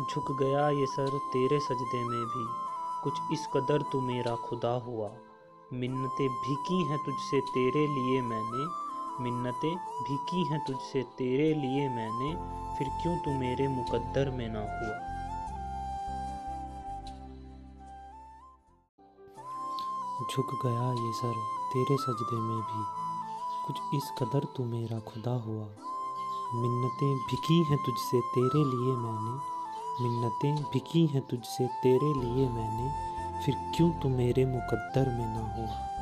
झुक गया ये सर तेरे सजदे में भी। कुछ इस कदर तू मेरा खुदा हुआ। मिन्नतें भी की हैं तुझसे तेरे लिए मैंने। मिन्नतें भी की हैं तुझसे तेरे लिए मैंने। फिर क्यों तू मेरे मुकद्दर में ना हुआ? झुक गया ये सर तेरे सजदे में भी। कुछ इस कदर तू मेरा खुदा हुआ। मिन्नतें भिकी हैं तुझसे तेरे लिए मैंने। मिन्नतें भिकी हैं तुझसे, तेरे लिए मैंने, फिर क्यों तू मेरे मुकद्दर में ना हुआ?